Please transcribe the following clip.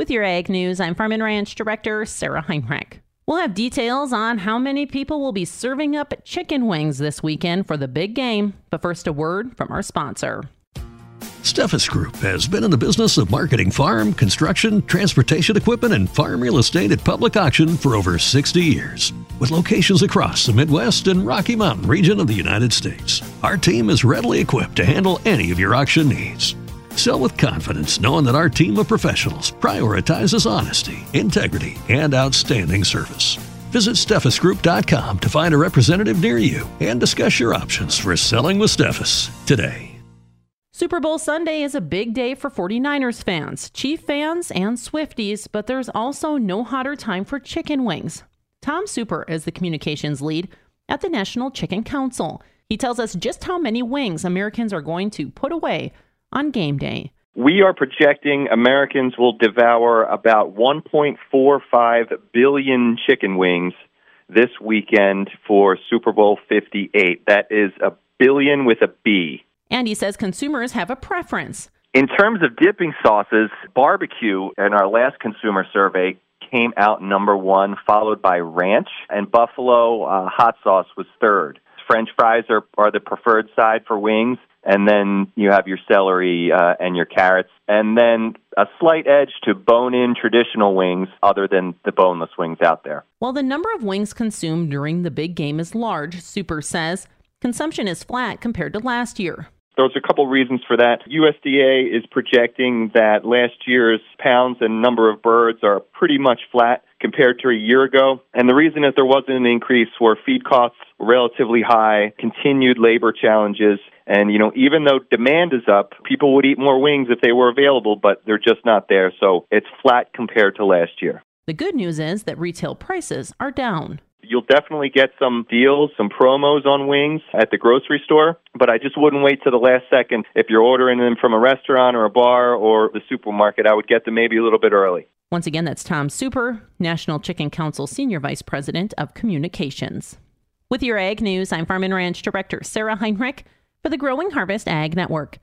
With your Ag News, I'm Farm and Ranch Director Sarah Heinrich. We'll have details on how many people will be serving up chicken wings this weekend for the big game. But first, a word from our sponsor. Steffes Group has been in the business of marketing farm, construction, transportation equipment, and farm real estate at public auction for over 60 years. With locations across the Midwest and Rocky Mountain region of the United States, our team is readily equipped to handle any of your auction needs. Sell with confidence, knowing that our team of professionals prioritizes honesty, integrity, and outstanding service. Visit SteffesGroup.com to find a representative near you and discuss your options for selling with Steffes today. Super Bowl Sunday is a big day for 49ers fans, Chief fans, and Swifties, but there's also no hotter time for chicken wings. Tom Super is the communications lead at the National Chicken Council. He tells us just how many wings Americans are going to put away on game day. We are projecting Americans will devour about 1.45 billion chicken wings this weekend for Super Bowl 58. That is a billion with a B. And he says consumers have a preference. In terms of dipping sauces, barbecue in our last consumer survey came out number one, followed by ranch, and buffalo uh, hot sauce was third. French fries are, are the preferred side for wings, and then you have your celery uh, and your carrots, and then a slight edge to bone in traditional wings other than the boneless wings out there. While the number of wings consumed during the big game is large, Super says consumption is flat compared to last year. There's a couple reasons for that. USDA is projecting that last year's pounds and number of birds are pretty much flat compared to a year ago. And the reason that there wasn't an increase were feed costs relatively high, continued labor challenges, and you know, even though demand is up, people would eat more wings if they were available, but they're just not there. So it's flat compared to last year. The good news is that retail prices are down. You'll definitely get some deals, some promos on wings at the grocery store, but I just wouldn't wait to the last second. If you're ordering them from a restaurant or a bar or the supermarket, I would get them maybe a little bit early. Once again, that's Tom Super, National Chicken Council Senior Vice President of Communications. With your Ag News, I'm Farm and Ranch Director Sarah Heinrich for the Growing Harvest Ag Network.